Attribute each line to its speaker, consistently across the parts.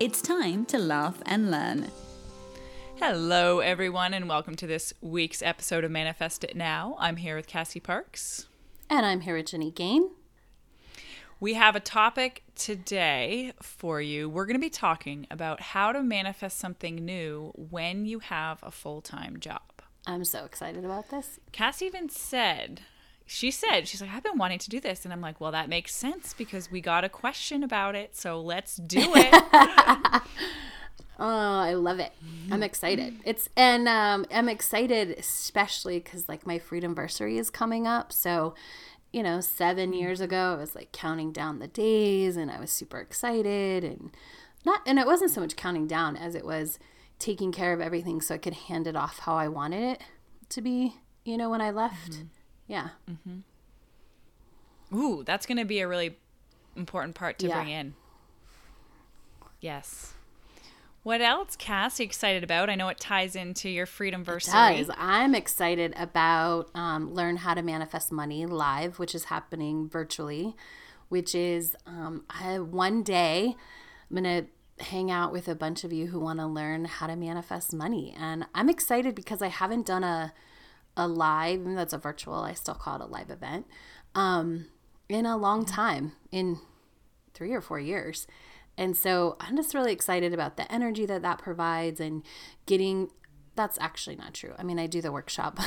Speaker 1: It's time to laugh and learn.
Speaker 2: Hello, everyone, and welcome to this week's episode of Manifest It Now. I'm here with Cassie Parks.
Speaker 3: And I'm here with Jenny Gain.
Speaker 2: We have a topic today for you. We're going to be talking about how to manifest something new when you have a full time job.
Speaker 3: I'm so excited about this.
Speaker 2: Cass even said, she said, she's like, I've been wanting to do this. And I'm like, well, that makes sense because we got a question about it. So let's do it.
Speaker 3: Oh, I love it. I'm excited. It's and um, I'm excited especially because like my freedom anniversary is coming up. So, you know, seven years ago, I was like counting down the days, and I was super excited, and not and it wasn't so much counting down as it was taking care of everything so I could hand it off how I wanted it to be. You know, when I left, mm-hmm. Yeah.
Speaker 2: Mm-hmm. Ooh, that's going to be a really important part to yeah. bring in. Yes. What else, Cass, are you excited about? I know it ties into your freedom verse.
Speaker 3: does. I'm excited about um, Learn How to Manifest Money Live, which is happening virtually, which is um, I, one day I'm going to hang out with a bunch of you who want to learn how to manifest money. And I'm excited because I haven't done a, a live, though a virtual, I still call it a live event, um, in a long time, in three or four years. And so I'm just really excited about the energy that that provides and getting that's actually not true. I mean, I do the workshop,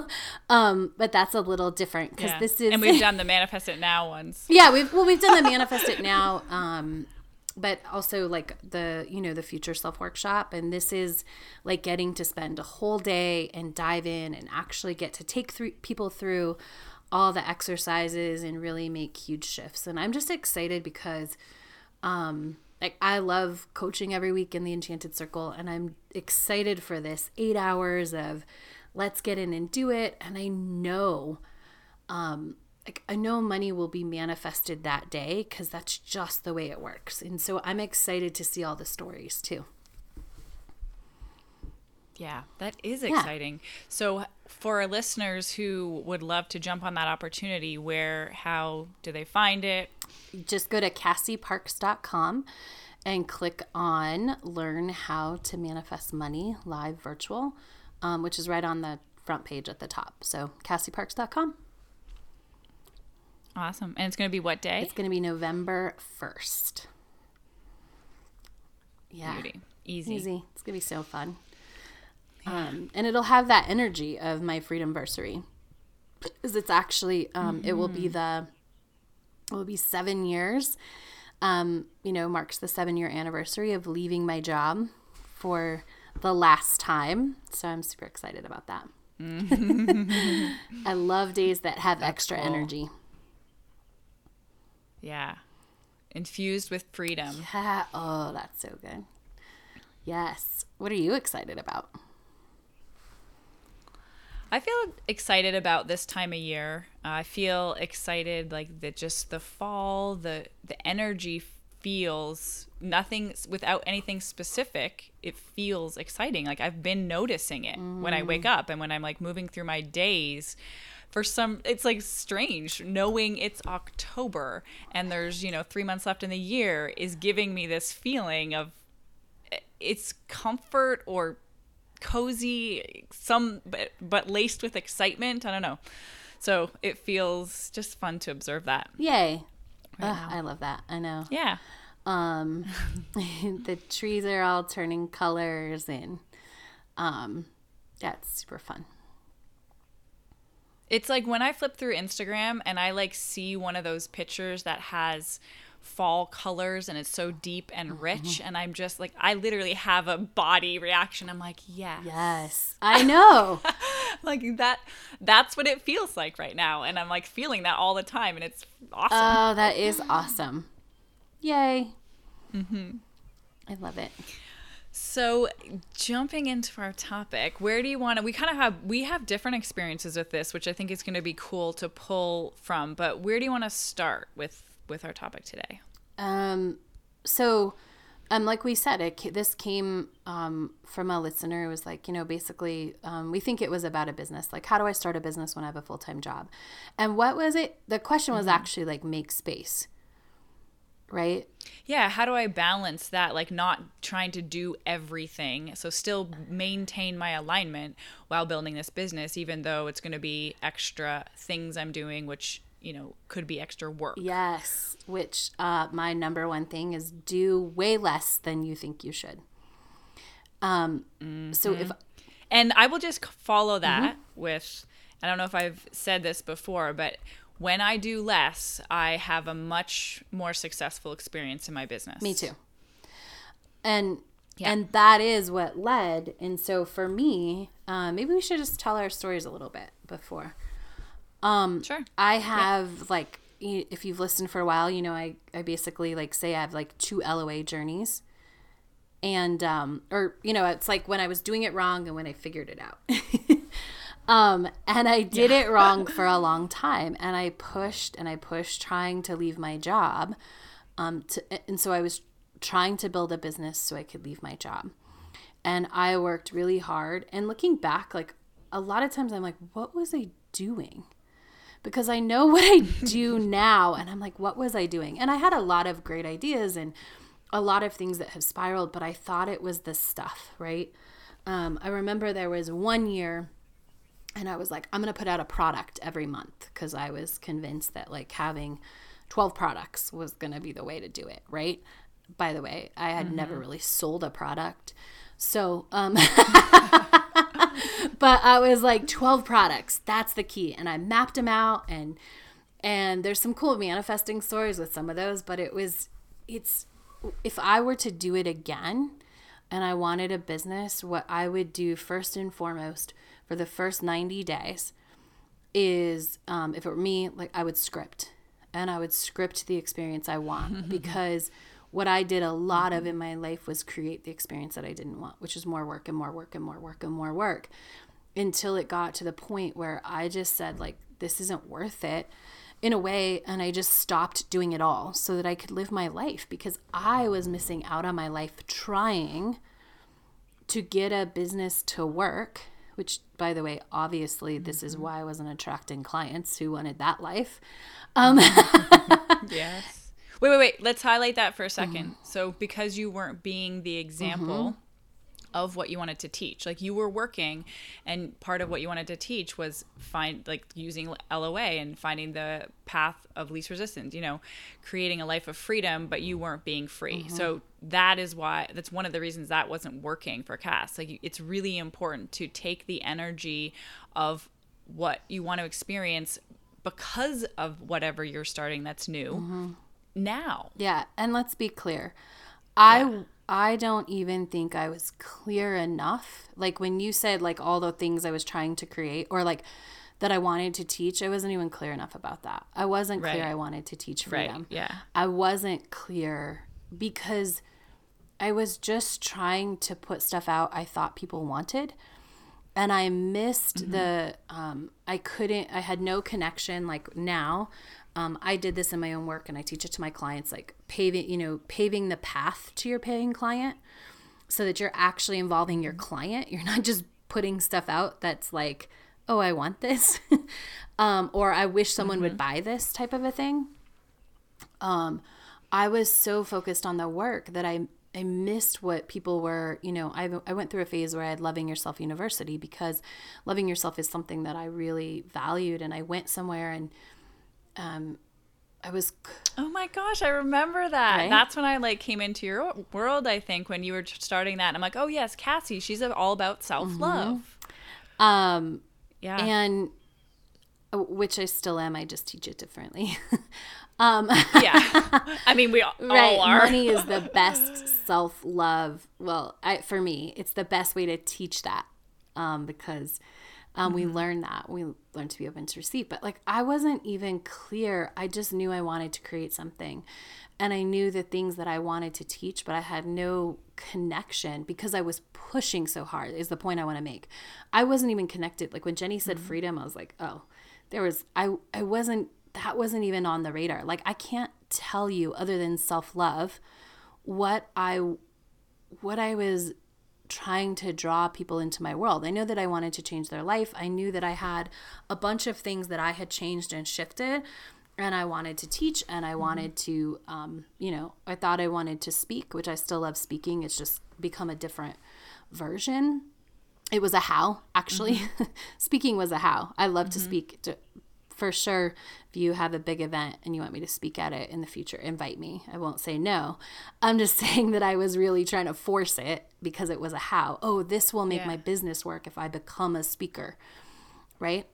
Speaker 3: um, but that's a little different because yeah. this is
Speaker 2: and we've done the manifest it now ones.
Speaker 3: Yeah, we've well we've done the manifest it now, um, but also like the you know the future self workshop, and this is like getting to spend a whole day and dive in and actually get to take three people through all the exercises and really make huge shifts. And I'm just excited because um, like I love coaching every week in the Enchanted Circle, and I'm excited for this eight hours of let's get in and do it. And I know, um, like I know money will be manifested that day because that's just the way it works. And so I'm excited to see all the stories too.
Speaker 2: Yeah, that is exciting. Yeah. So, for our listeners who would love to jump on that opportunity, where, how do they find it?
Speaker 3: Just go to cassieparks.com and click on Learn How to Manifest Money Live Virtual, um, which is right on the front page at the top. So, cassieparks.com.
Speaker 2: Awesome. And it's going to be what day?
Speaker 3: It's going to be November 1st. Yeah. Beauty.
Speaker 2: Easy.
Speaker 3: Easy. It's going to be so fun. Um, and it'll have that energy of my freedom anniversary because it's actually um, mm-hmm. it will be the it will be seven years um, you know marks the seven year anniversary of leaving my job for the last time so i'm super excited about that mm-hmm. i love days that have That's extra cool. energy
Speaker 2: yeah infused with freedom
Speaker 3: yeah oh that's so good yes what are you excited about
Speaker 2: I feel excited about this time of year. Uh, I feel excited like that just the fall, the the energy feels nothing without anything specific. It feels exciting. Like I've been noticing it mm. when I wake up and when I'm like moving through my days for some it's like strange knowing it's october and there's you know three months left in the year is giving me this feeling of eh, it's comfort or cozy, some but, but laced with excitement. I don't know. So it feels just fun to observe that.
Speaker 3: Yay. Right Ugh, I love that. I know.
Speaker 2: Yeah.
Speaker 3: Um the trees are all turning colors and um it's super fun.
Speaker 2: It's like when I flip through Instagram and I like see one of those pictures that has fall colors and it's so deep and mm-hmm. rich mm-hmm. and i'm just like i literally have a body reaction. I'm like yes.
Speaker 3: Yes. I know.
Speaker 2: Like that that's what it feels like right now and i'm like feeling that all the time and it's awesome.
Speaker 3: Oh that is awesome. Yay. Mm-hmm. i love it
Speaker 2: So, jumping into our topic, where do you want to? We kind of have we have different experiences with this, which I think is going to be cool to pull from. But where do you want to start with with our topic today?
Speaker 3: Um, so, um, like we said, it this came um, from a listener. who was like, you know, basically, um, we think it was about a business. Like, how do I start a business when I have a full time job? And what was it? The question was actually like, make space, right?
Speaker 2: Yeah, how do I balance that? Like, not trying to do everything, so still maintain my alignment while building this business, even though it's going to be extra things I'm doing, which you know could be extra work.
Speaker 3: Yes, which uh, my number one thing is do way less than you think you should. Um, so if
Speaker 2: And I will just follow that with I don't know if I've said this before, but when I do less, I have a much more successful experience in my business.
Speaker 3: Me too. And
Speaker 2: Yeah.
Speaker 3: and that is what led. And so for me, uh, maybe we should just tell our stories a little bit before. Um,
Speaker 2: Sure.
Speaker 3: I have like if you've listened for a while, you know I I basically like say I have like two LOA journeys. And um or you know, it's like when I was doing it wrong and when I figured it out. um and I did it wrong for a long time and I pushed and I pushed trying to leave my job. Um to, and so I was trying to build a business so I could leave my job. And I worked really hard and looking back like a lot of times I'm like what was I doing? because I know what I do now. And I'm like, what was I doing? And I had a lot of great ideas and a lot of things that have spiraled, but I thought it was the stuff, right? Um, I remember there was one year and I was like, I'm going to put out a product every month because I was convinced that like having 12 products was going to be the way to do it, right? By the way, I had never really sold a product. So, um, but I was like 12 products. That's the key. And I mapped them out and and there's some cool manifesting stories with some of those, but it was it's if I were to do it again and I wanted a business, what I would do first and foremost for the first 90 days is um, if it were me, like I would script and I would script the experience I want because what I did a lot of in my life was create the experience that I didn't want, which is more work and more work and more work and more work until it got to the point where I just said, like, this isn't worth it in a way. And I just stopped doing it all so that I could live my life because I was missing out on my life trying to get a business to work. Which, by the way, obviously, this is why I wasn't attracting clients who wanted that life. Um,
Speaker 2: Yes. Wait, wait, wait. Let's highlight that for a 2nd
Speaker 3: Mm-hmm.
Speaker 2: So, because you weren't being the example of what you wanted to teach, like you were working, and part of what you wanted to teach was find, like, using LOA and finding the path of least resistance, you know, creating a life of freedom, but you weren't being free.
Speaker 3: Mm-hmm.
Speaker 2: So, that is why, that's one of the reasons that wasn't working for Cass. Like, it's really important to take the energy of what you want to experience because of whatever you're starting that's new
Speaker 3: Mm-hmm.
Speaker 2: now.
Speaker 3: Yeah, and let's be clear. I I don't even think I was clear enough. Like when you said like all the things I was trying to create or like that I wanted to teach, I wasn't even clear enough about that. I wasn't clear I wanted to teach
Speaker 2: Right.
Speaker 3: freedom.
Speaker 2: Yeah.
Speaker 3: I wasn't clear because I was just trying to put stuff out I thought people wanted. And I missed the, um, I couldn't, I had no connection. Like now, um, I did this in my own work and I teach it to my clients, like paving, you know, paving the path to your paying client so that you're actually involving your client. You're not just putting stuff out that's like, oh, I want this, um, or I wish someone would buy this type of a thing. Um, I was so focused on the work that I I missed what people were, you know, I, I went through a phase where I had Loving Yourself University because loving yourself is something that I really valued. And I went somewhere and um, I was,
Speaker 2: Oh my gosh, I remember that.
Speaker 3: Right?
Speaker 2: That's when I like came into your world, I think, when you were starting that. I'm like, oh yes, Cassie, she's all about self love.
Speaker 3: um,
Speaker 2: Yeah.
Speaker 3: and uh, which I still am, I just teach it differently. um,
Speaker 2: yeah. I mean, we all,
Speaker 3: right
Speaker 2: all are.
Speaker 3: money is the best self-love well I, for me it's the best way to teach that um, because um, we learn that we learn to be open to receive but like i wasn't even clear i just knew i wanted to create something and i knew the things that i wanted to teach but i had no connection because I was pushing so hard, is the point I want to make. I wasn't even connected. Like when Jenny said mm-hmm. freedom, I was like, oh, there was, I, I wasn't, that wasn't even on the radar. Like I can't tell you other than self love what I, what I was trying to draw people into my world. I know that I wanted to change their life. I knew that I had a bunch of things that I had changed and shifted and I wanted to teach and I wanted to, um, you know, I thought I wanted to speak, which I still love speaking. It's just become a different version. It was a how, actually. Mm-hmm. Speaking was a how. I love mm-hmm. to speak. To, for sure, if you have a big event and you want me to speak at it in the future, invite me. I won't say no. I'm just saying that I was really trying to force it because it was a how. Oh, this will make yeah. my business work if I become a speaker. Right?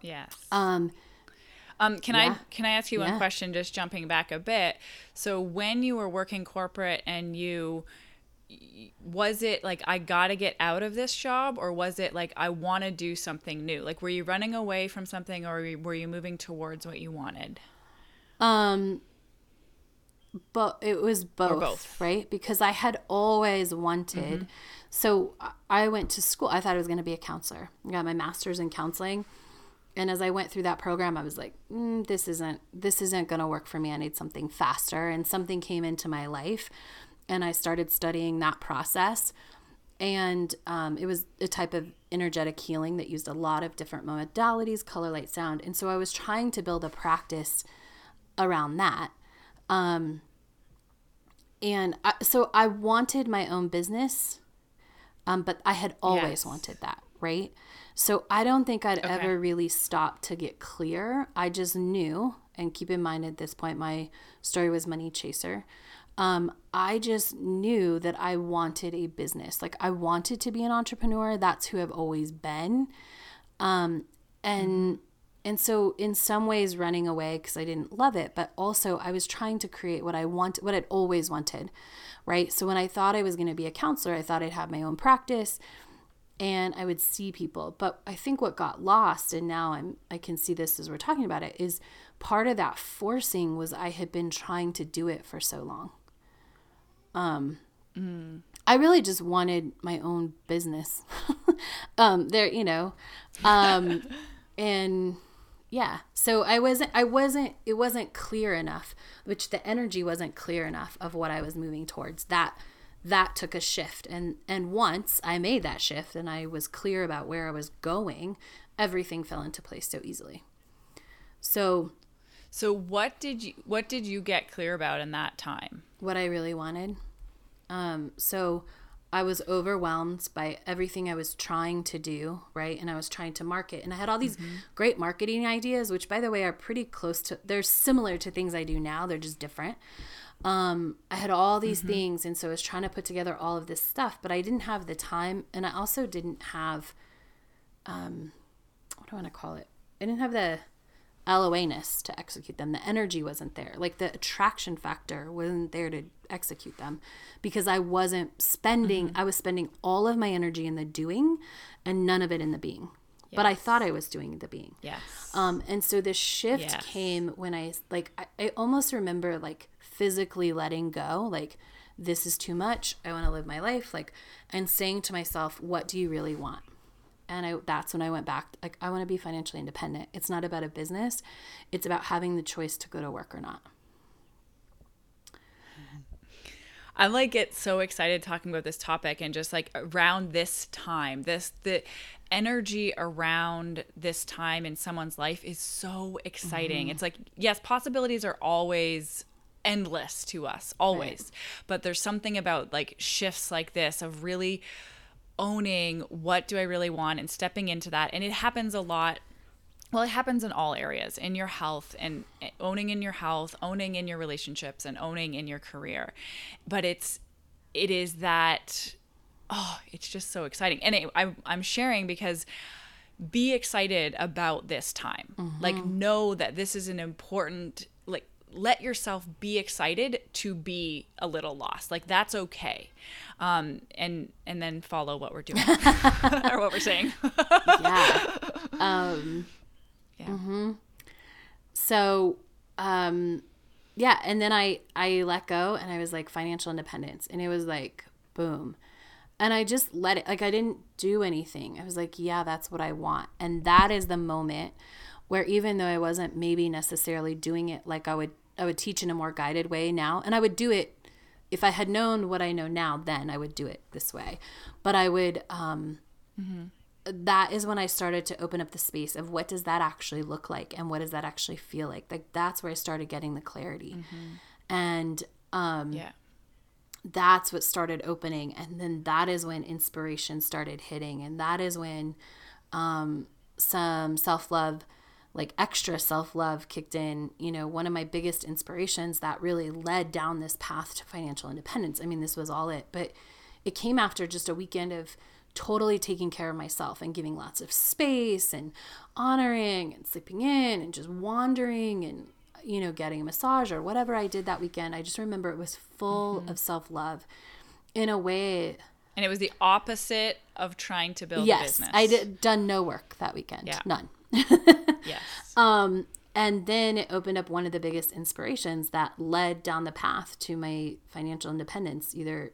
Speaker 2: Yes.
Speaker 3: Um,
Speaker 2: um, can yeah. I can I ask you one yeah. question? Just jumping back a bit. So when you were working corporate and you was it like I got to get out of this job or was it like I want to do something new? Like were you running away from something or were you moving towards what you wanted?
Speaker 3: Um but it was both, both, right? Because I had always wanted. Mm-hmm. So I went to school. I thought I was going to be a counselor. I got my master's in counseling and as I went through that program, I was like, mm, "This isn't this isn't going to work for me. I need something faster." And something came into my life, and I started studying that process. And um, it was a type of energetic healing that used a lot of different modalities, color, light, sound. And so I was trying to build a practice around that. Um, and I, so I wanted my own business, um, but I had always yes. wanted that, right? So I don't think I'd okay. ever really stop to get clear. I just knew, and keep in mind at this point, my story was Money Chaser. Um, I just knew that I wanted a business. Like I wanted to be an entrepreneur. That's who I've always been. Um, and and so in some ways running away because I didn't love it, but also I was trying to create what I want, what I'd always wanted, right? So when I thought I was going to be a counselor, I thought I'd have my own practice and I would see people. But I think what got lost, and now I'm I can see this as we're talking about it, is part of that forcing was I had been trying to do it for so long. Um, mm. I really just wanted my own business. um, there, you know, um, and yeah. So I wasn't. I wasn't. It wasn't clear enough. Which the energy wasn't clear enough of what I was moving towards. That that took a shift and and once i made that shift and i was clear about where i was going everything fell into place so easily so
Speaker 2: so what did you what did you get clear about in that time
Speaker 3: what i really wanted um so i was overwhelmed by everything i was trying to do right and i was trying to market and i had all these mm-hmm. great marketing ideas which by the way are pretty close to they're similar to things i do now they're just different um, I had all these mm-hmm. things, and so I was trying to put together all of this stuff, but I didn't have the time, and I also didn't have, um, what do I want to call it? I didn't have the LOA-ness to execute them. The energy wasn't there. Like the attraction factor wasn't there to execute them because I wasn't spending, mm-hmm. I was spending all of my energy in the doing and none of it in the being. Yes. But I thought I was doing the being.
Speaker 2: Yes.
Speaker 3: Um, and so the shift yes. came when I, like, I, I almost remember like physically letting go like this is too much i want to live my life like and saying to myself what do you really want and I, that's when i went back like i want to be financially independent it's not about a business it's about having the choice to go to work or not
Speaker 2: I'm like get so excited talking about this topic and just like around this time, this the energy around this time in someone's life is so exciting. Mm-hmm. It's like yes, possibilities are always endless to us always right. but there's something about like shifts like this of really owning what do i really want and stepping into that. And it happens a lot. Well it happens in all areas in your health and owning in your health owning in your relationships and owning in your career. But it's it is that oh it's just so exciting. And it, I, i'm sharing because be excited about this time. Mm-hmm. like know that this is an important let yourself be excited to be a little lost. Like that's okay. Um, and and then follow what we're doing or what we're saying.
Speaker 3: yeah. Um, yeah. Mm-hmm. So, um, yeah, and then I I let go and I was like financial independence, and it was like boom. And I just let it, like, I didn't do anything. I was like, yeah, that's what I want. And that is the moment where even though I wasn't maybe necessarily doing it like I would, I would teach in a more guided way now, and I would do it if I had known what I know now, then I would do it this way. But I would, um, mm-hmm. that is when I started to open up the space of what does that actually look like and what does that actually feel like. Like that's where I started getting the clarity. Mm-hmm. And, um, yeah that's what started opening and then that is when inspiration started hitting and that is when um, some self-love like extra self-love kicked in you know one of my biggest inspirations that really led down this path to financial independence i mean this was all it but it came after just a weekend of totally taking care of myself and giving lots of space and honoring and sleeping in and just wandering and you know, getting a massage or whatever I did that weekend, I just remember it was full mm-hmm. of self love in a way.
Speaker 2: And it was the opposite of trying to build yes, a business.
Speaker 3: I did done no work that weekend. Yeah. None.
Speaker 2: yes.
Speaker 3: Um, and then it opened up one of the biggest inspirations that led down the path to my financial independence. Either,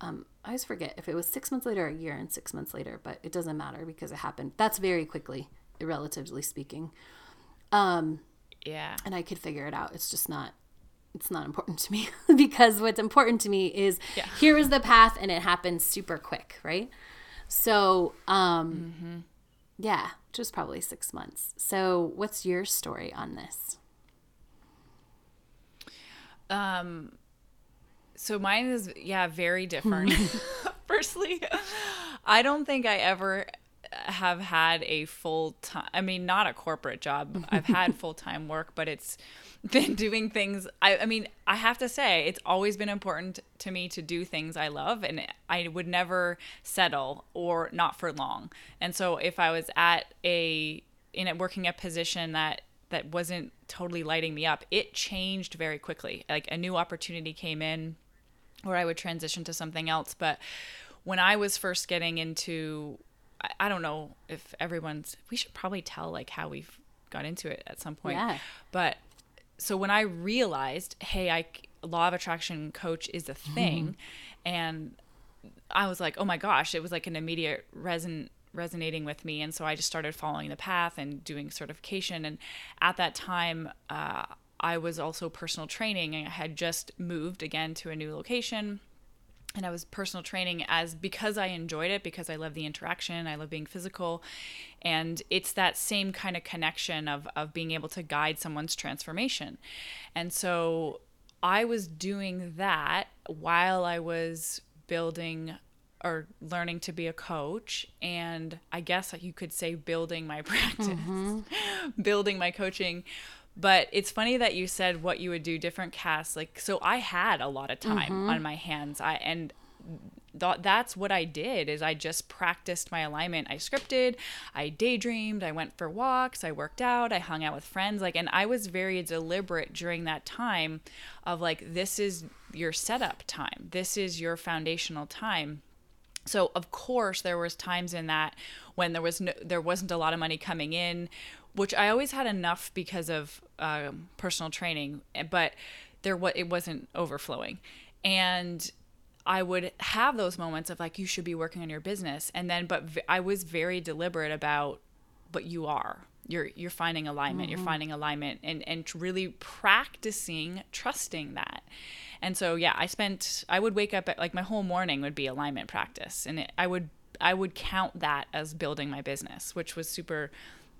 Speaker 3: um, I always forget if it was six months later or a year and six months later, but it doesn't matter because it happened. That's very quickly, relatively speaking. Um,
Speaker 2: yeah.
Speaker 3: And I could figure it out. It's just not it's not important to me because what's important to me is yeah. here is the path and it happens super quick, right? So, um mm-hmm. Yeah, just probably 6 months. So, what's your story on this?
Speaker 2: Um so mine is yeah, very different. Firstly, I don't think I ever have had a full time I mean not a corporate job. I've had full-time work, but it's been doing things I I mean, I have to say it's always been important to me to do things I love and I would never settle or not for long. And so if I was at a in a working a position that that wasn't totally lighting me up, it changed very quickly. Like a new opportunity came in or I would transition to something else, but when I was first getting into I, I don't know if everyone's. We should probably tell like how we've got into it at some point.
Speaker 3: Yeah.
Speaker 2: But so when I realized, hey, I law of attraction coach is a thing, mm-hmm. and I was like, oh my gosh, it was like an immediate reson resonating with me, and so I just started following the path and doing certification. And at that time, uh, I was also personal training, and I had just moved again to a new location and I was personal training as because I enjoyed it because I love the interaction, I love being physical, and it's that same kind of connection of of being able to guide someone's transformation. And so I was doing that while I was building or learning to be a coach and I guess you could say building my practice, mm-hmm. building my coaching but it's funny that you said what you would do different Cass. Like, so I had a lot of time mm-hmm. on my hands. I and th- that's what I did is I just practiced my alignment. I scripted, I daydreamed, I went for walks, I worked out, I hung out with friends. Like, and I was very deliberate during that time of like, this is your setup time. This is your foundational time so of course there was times in that when there was no, there wasn't a lot of money coming in which I always had enough because of um, personal training, eh, but there what it wasn't overflowing, and I would have those moments of like you should be working on your business, and then but v- I was very deliberate about, but you are you're you're finding alignment, mm-hmm. you're finding alignment, and and really practicing trusting that. And so yeah, I spent I would wake up at like my whole morning would be alignment practice, and it, I would I would count that as building my business, which was super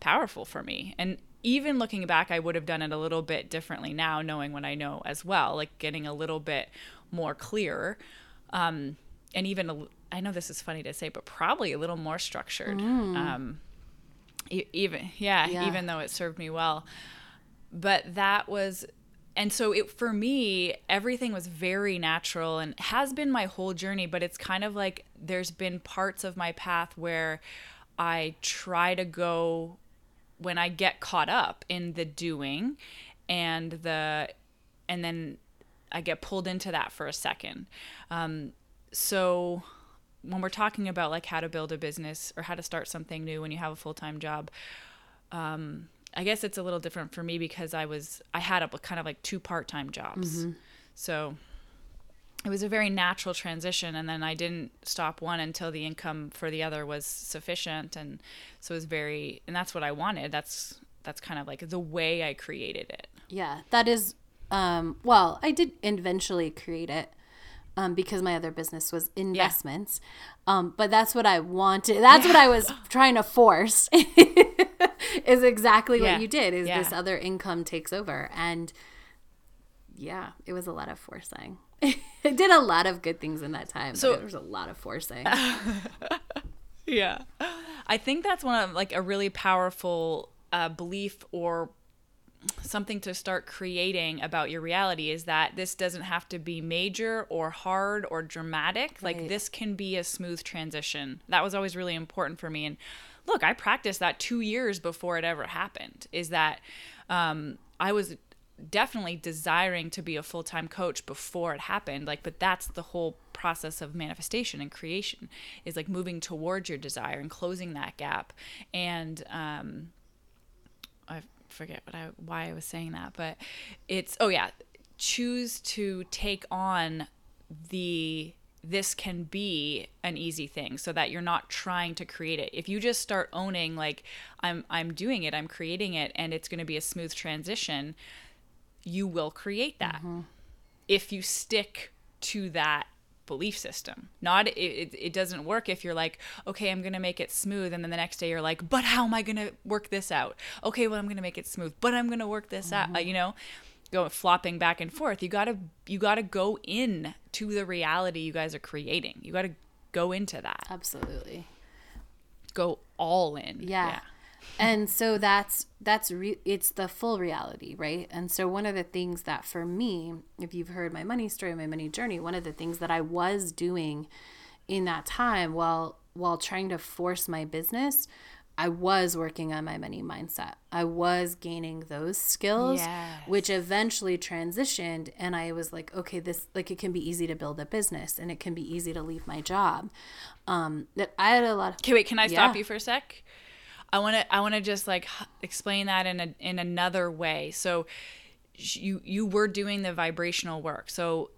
Speaker 2: powerful for me. And even looking back, I would have done it a little bit differently now, knowing what I know as well, like getting a little bit more clear. Um, and even, a, I know this is funny to say, but probably a little more structured. Mm. Um, even, yeah, yeah, even though it served me well. But that was, and so it for me, everything was very natural and has been my whole journey. But it's kind of like there's been parts of my path where I try to go when I get caught up in the doing and the and then I get pulled into that for a second. Um, so when we're talking about like how to build a business or how to start something new when you have a full-time job, um, I guess it's a little different for me because I was I had a kind of like two part-time jobs. Mm-hmm. So it was a very natural transition and then i didn't stop one until the income for the other was sufficient and so it was very and that's what i wanted that's that's kind of like the way i created it
Speaker 3: Yeah, that is. Um, well, I did eventually create it um, because my other business was investments. Um, but that's what I wanted. That's what I was trying to force. is exactly
Speaker 2: Yeah.
Speaker 3: what you did. Is
Speaker 2: Yeah.
Speaker 3: this other income takes over, and yeah, it was a lot of forcing. I did a lot of good things in that time. So there was a lot of forcing.
Speaker 2: Yeah. I think that's one of like a really powerful uh, belief or something to start creating about your reality is that this doesn't have to be major or hard or dramatic. Like this can be a smooth transition. That was always really important for me. And look, I practiced that two years before it ever happened. Is that um, I was definitely desiring to be a full-time coach before it happened like but that's the whole process of manifestation and creation is like moving towards your desire and closing that gap. And um i forget what i why i was saying that but it's oh yeah choose to take on the this can be an easy thing so that you're not trying to create it. If you just start owning like i'm i'm doing it i'm creating it and it's going to be a smooth transition you will create that if you stick to that belief system. Not it, it, doesn't work if you're like okay i'm gonna make it smooth and then the next day you're like but how am i gonna work this out? Okay well i'm gonna make it smooth but i'm gonna work this out uh, you know? Go flopping back and forth. You gotta you gotta go in to the reality you guys are creating. You gotta go into that.
Speaker 3: Absolutely.
Speaker 2: go all in.
Speaker 3: Yeah. And so that's that's re- it's the full reality right and so one of the things that for me if you've heard my money story my money journey one of the things that i was doing in that time while while trying to force my business i was working on my money mindset i was gaining those skills
Speaker 2: Yes.
Speaker 3: which eventually transitioned and i was like okay this like it can be easy to build a business and it can be easy to leave my job um that i had a lot of
Speaker 2: Okay, wait. Can I stop you for a sec? I want to. I want to just like explain that in a in another way. So, you you were doing the vibrational work. So,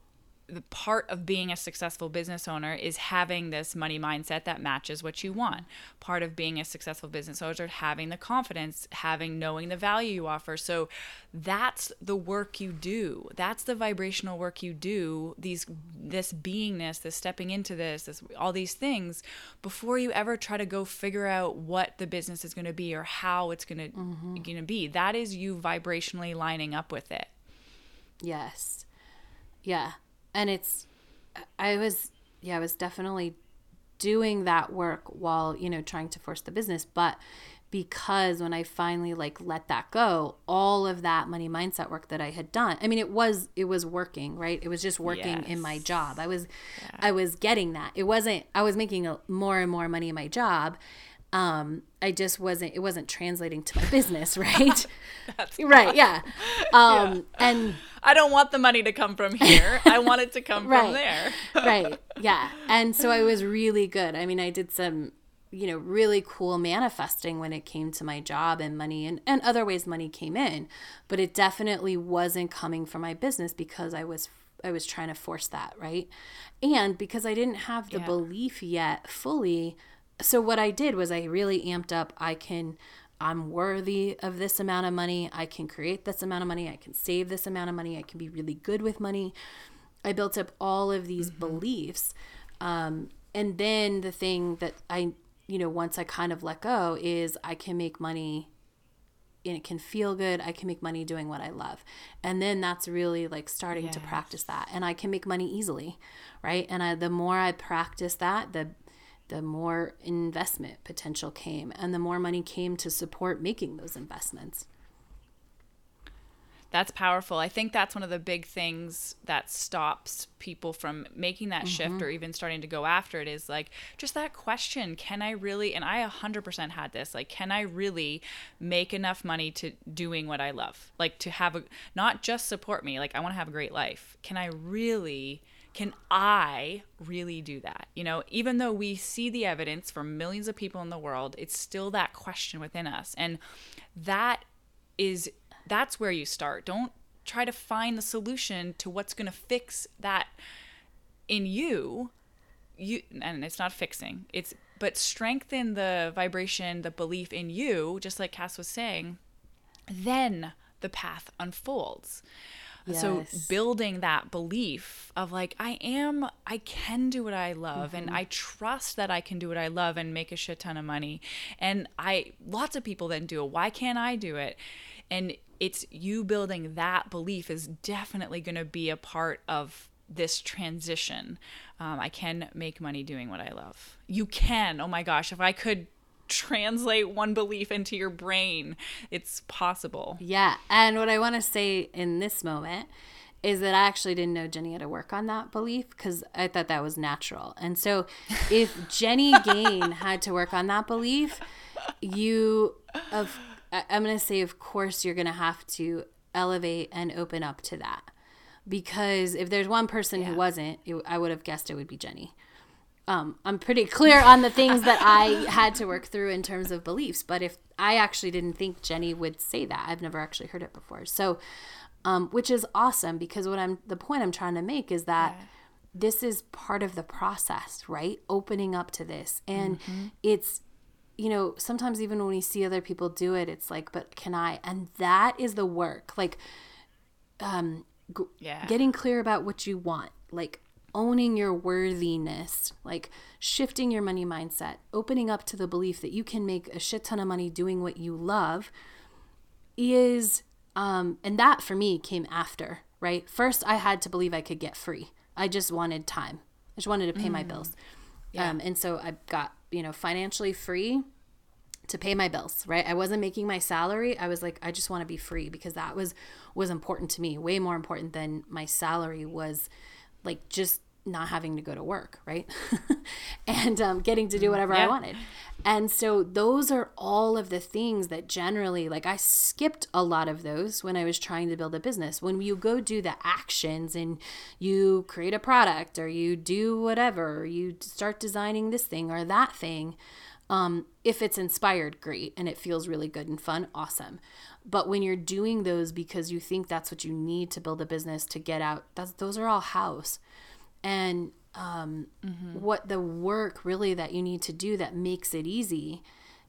Speaker 2: the part of being a successful business owner is having this money mindset that matches what you want. Part of being a successful business owner is having the confidence, having knowing the value you offer. So that's the work you do. That's the vibrational work you do. These this beingness, this stepping into this, this all these things before you ever try to go figure out what the business is going to be or how it's going to mm-hmm. going to be. That is you vibrationally lining up with it.
Speaker 3: Yes. Yeah. And it's, I was, yeah, I was definitely doing that work while, you know, trying to force the business. But because when I finally like let that go, all of that money mindset work that I had done, I mean, it was, it was working, right? It was just working in my job. I was, I was getting that. It wasn't, I was making a, more and more money in my job. Um, I just wasn't, it wasn't translating to my business, right? right. Yeah. Um, and
Speaker 2: I don't want the money to come from here. I want it to come
Speaker 3: Right.
Speaker 2: from there.
Speaker 3: right. Yeah. And so I was really good. I mean, I did some, you know, really cool manifesting when it came to my job and money and, and other ways money came in. But it definitely wasn't coming from my business because I was I was trying to force that, right? And because I didn't have the
Speaker 2: Yeah.
Speaker 3: belief yet fully. So what I did was I really amped up I can I'm worthy of this amount of money. I can create this amount of money. I can save this amount of money. I can be really good with money. I built up all of these beliefs. Um, and then the thing that I, you know, once I kind of let go is I can make money and it can feel good. I can make money doing what I love. And then that's really like starting to practice that. And I can make money easily, right? And I, the more I practice that, the the more investment potential came and the more money came to support making those investments.
Speaker 2: That's powerful. I think that's one of the big things that stops people from making that shift mm-hmm. or even starting to go after it is like just that question can I really, and I 100% had this, like, can I really make enough money to doing what I love? Like, to have a, not just support me, like, I want to have a great life. Can I really can I really do that? You know, even though we see the evidence from millions of people in the world, it's still that question within us. And that is that's where you start. Don't try to find the solution to what's going to fix that in you you and it's not fixing it's but strengthen the vibration the belief in you just like cass was saying then the path unfolds so building that belief of like i am i can do what i love and
Speaker 3: Mm-hmm.
Speaker 2: i trust that i can do what i love and make a shit ton of money. And i lots of people then do it. Why can't i do it? And it's you building that belief is definitely going to be a part of this transition. Um, i can make money doing what i love. You can oh my gosh if i could translate one belief into your brain it's possible
Speaker 3: Yeah. And what I want to say in this moment is that I actually didn't know Jenny had to work on that belief because I thought that was natural. And so if Jenny Gain had to work on that belief, you of I'm going to say of course you're going to have to elevate and open up to that. Because if there's one person who wasn't, it, I would have guessed it would be Jenny um, I'm pretty clear on the things that I had to work through in terms of beliefs. But if I actually didn't think Jenny would say that, I've never actually heard it before. So, um, which is awesome because what I'm the point I'm trying to make is that this is part of the process, right? Opening up to this, and it's you know sometimes even when we see other people do it, it's like, but can I? And that is the work, like
Speaker 2: yeah
Speaker 3: getting clear about what you want, like owning your worthiness, like shifting your money mindset, opening up to the belief that you can make a shit ton of money doing what you love is um and that for me came after, right? First I had to believe I could get free. I just wanted time. I just wanted to pay my bills. Um and so I got, you know, financially free to pay my bills right i wasn't making my salary i was like i just want to be free because that was was important to me way more important than my salary was like just not having to go to work right? And um, getting to do whatever i wanted. And so those are all of the things that generally like i skipped a lot of those when i was trying to build a business. When you go do the actions and you create a product or you do whatever you start designing this thing or that thing um, if it's inspired, great, and it feels really good and fun, awesome. But when you're doing those because you think that's what you need to build a business to get out, that's those are all house. And um, what the work really that you need to do that makes it easy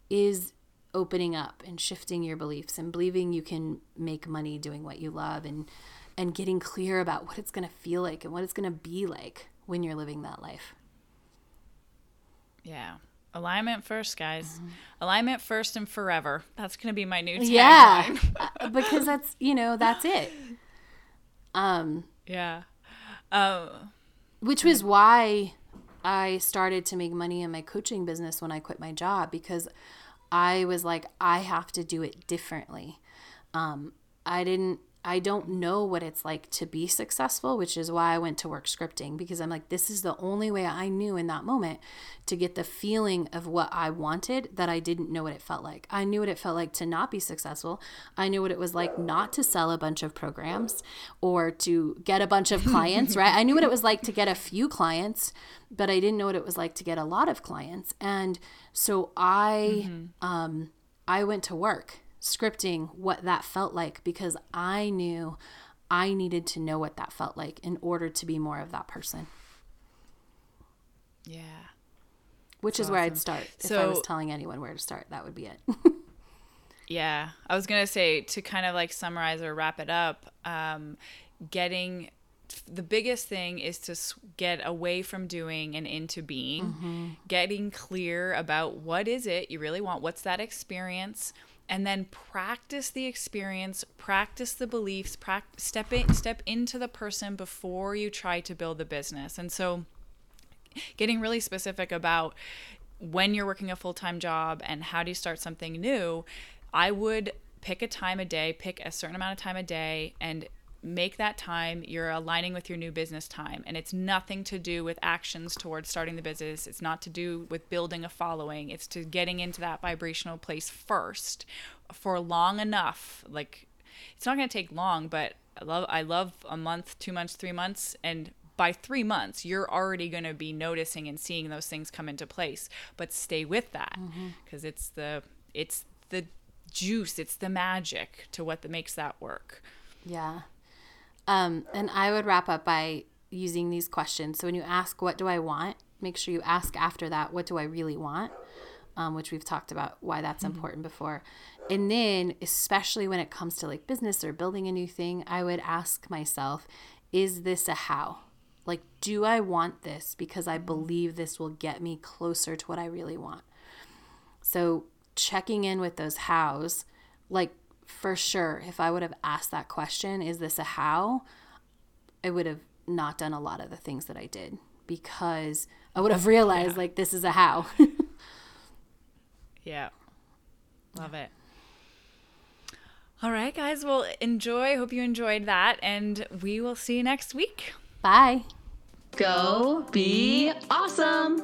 Speaker 3: is opening up and shifting your beliefs and believing you can make money doing what you love and and getting clear about what it's going to feel like and what it's going to be like when you're living that life.
Speaker 2: Yeah. Alignment first, guys. Alignment first and forever. That's going to be my new tagline.
Speaker 3: Yeah, Uh, because that's you know that's it. Um,
Speaker 2: Yeah. Um,
Speaker 3: which was why I started to make money in my coaching business when I quit my job because I was like I have to do it differently. Um, I didn't. I don't know what it's like to be successful, which is why I went to work scripting because I'm like, this is the only way I knew in that moment to get the feeling of what I wanted that I didn't know what it felt like. I knew what it felt like to not be successful. I knew what it was like not to sell a bunch of programs or to get a bunch of clients, right? I knew what it was like to get a few clients, but I didn't know what it was like to get a lot of clients. And so I, um, I went to work scripting what that felt like because I knew I needed to know what that felt like in order to be more of that person,
Speaker 2: yeah.
Speaker 3: which is where I'd start. if I was telling anyone where to start, that would be it.
Speaker 2: Yeah. I was going to say to kind of like summarize or wrap it up, um, getting the biggest thing is to get away from doing and into being, getting clear about what is it you really want, what's that experience, and then practice the experience, practice the beliefs, practice, step in, step into the person before you try to build the business. And so getting really specific about when you're working a full-time job and how do you start something new i would pick a time a day pick a certain amount of time a day and make that time you're aligning with your new business time. And it's nothing to do with actions towards starting the business. It's not to do with building a following. It's to getting into that vibrational place first for long enough. Like it's not going to take long but i love i love a month two months three months. And by three months you're already going to be noticing and seeing those things come into place. But stay with that mm-hmm. because it's the it's the juice it's the magic to what that makes that work.
Speaker 3: Yeah. Um, and I would wrap up by using these questions. So when you ask, What do I want? make sure you ask after that, What do I really want? Um, which we've talked about why that's mm-hmm. important before. And then, especially when it comes to like business or building a new thing, I would ask myself, Is this a how? Like, do I want this because I believe this will get me closer to what I really want? So, checking in with those hows, like for sure, if I would have asked that question, is this a how? I would have not done a lot of the things that I did because I would have realized yeah. like this is a how.
Speaker 2: yeah. Love it. All right, guys. Well, enjoy. Hope you enjoyed that. And we will see you next week.
Speaker 3: Bye.
Speaker 1: Go be awesome.